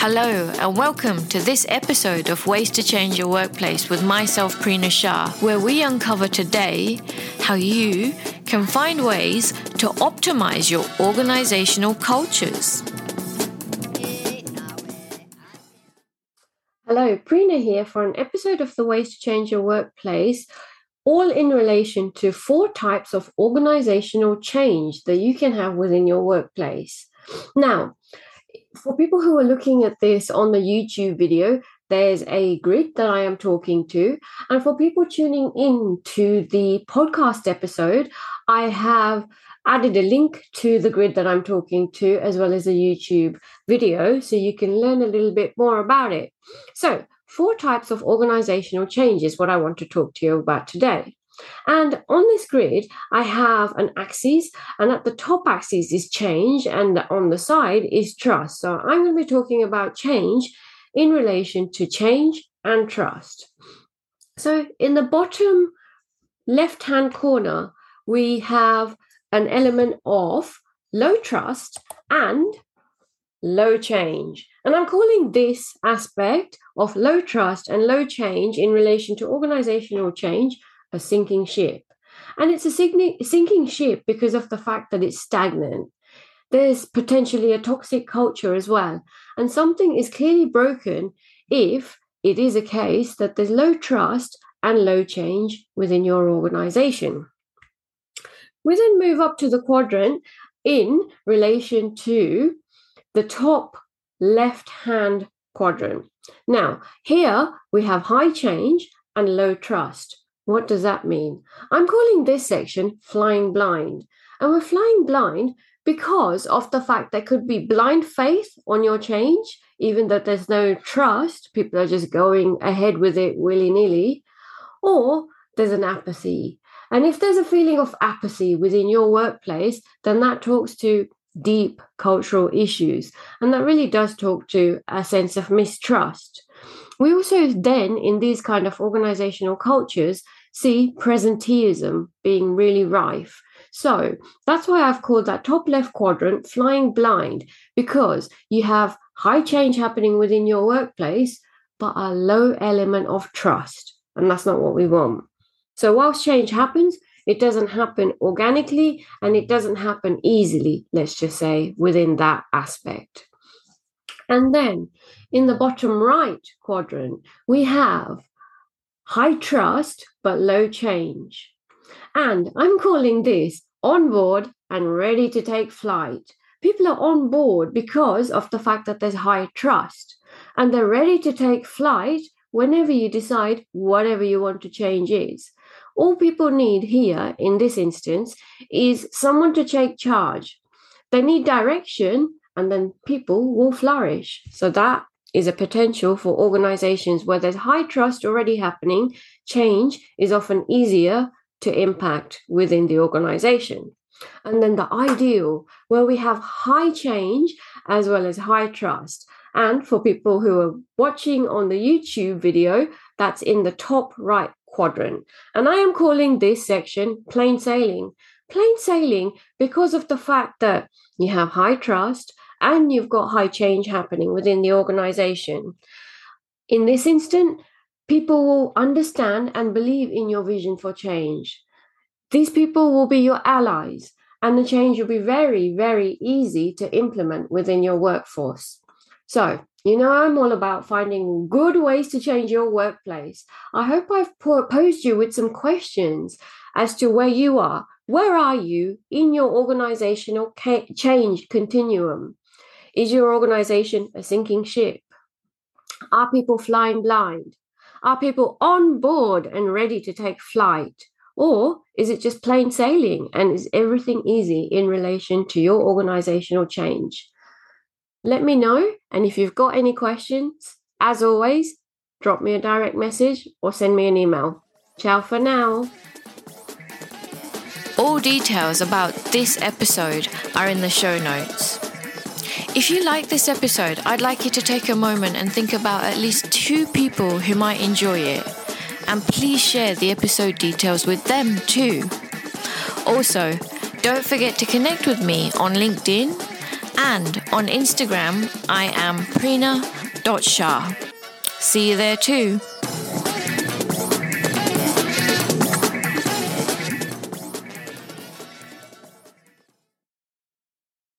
Hello, and welcome to this episode of Ways to Change Your Workplace with myself, Prina Shah, where we uncover today how you can find ways to optimize your organizational cultures. Hello, Prina here for an episode of the Ways to Change Your Workplace, all in relation to four types of organizational change that you can have within your workplace. Now, for people who are looking at this on the YouTube video, there's a grid that I am talking to. And for people tuning in to the podcast episode, I have added a link to the grid that I'm talking to, as well as a YouTube video, so you can learn a little bit more about it. So, four types of organizational change is what I want to talk to you about today. And on this grid, I have an axis, and at the top axis is change, and on the side is trust. So I'm going to be talking about change in relation to change and trust. So in the bottom left hand corner, we have an element of low trust and low change. And I'm calling this aspect of low trust and low change in relation to organizational change a sinking ship. And it's a sinking ship because of the fact that it's stagnant. There's potentially a toxic culture as well. And something is clearly broken if it is a case that there's low trust and low change within your organization. We then move up to the quadrant in relation to the top left hand quadrant. Now, here we have high change and low trust. What does that mean? I'm calling this section flying blind. And we're flying blind because of the fact there could be blind faith on your change, even though there's no trust, people are just going ahead with it willy nilly, or there's an apathy. And if there's a feeling of apathy within your workplace, then that talks to deep cultural issues. And that really does talk to a sense of mistrust. We also then, in these kind of organizational cultures, see presenteeism being really rife. So that's why I've called that top left quadrant flying blind, because you have high change happening within your workplace, but a low element of trust. And that's not what we want. So, whilst change happens, it doesn't happen organically and it doesn't happen easily, let's just say, within that aspect. And then in the bottom right quadrant, we have high trust but low change. And I'm calling this on board and ready to take flight. People are on board because of the fact that there's high trust and they're ready to take flight whenever you decide whatever you want to change is. All people need here in this instance is someone to take charge. They need direction and then people will flourish. So that is a potential for organizations where there's high trust already happening. Change is often easier to impact within the organization. And then the ideal, where we have high change as well as high trust. And for people who are watching on the YouTube video, that's in the top right quadrant. And I am calling this section plain sailing. Plain sailing because of the fact that you have high trust, and you've got high change happening within the organization. In this instant, people will understand and believe in your vision for change. These people will be your allies, and the change will be very, very easy to implement within your workforce. So, you know, I'm all about finding good ways to change your workplace. I hope I've posed you with some questions as to where you are. Where are you in your organizational change continuum? Is your organization a sinking ship? Are people flying blind? Are people on board and ready to take flight? Or is it just plain sailing and is everything easy in relation to your organizational change? Let me know. And if you've got any questions, as always, drop me a direct message or send me an email. Ciao for now. All details about this episode are in the show notes. If you like this episode, I'd like you to take a moment and think about at least two people who might enjoy it. And please share the episode details with them too. Also, don't forget to connect with me on LinkedIn And on Instagram, I am prina.shah. See you there too.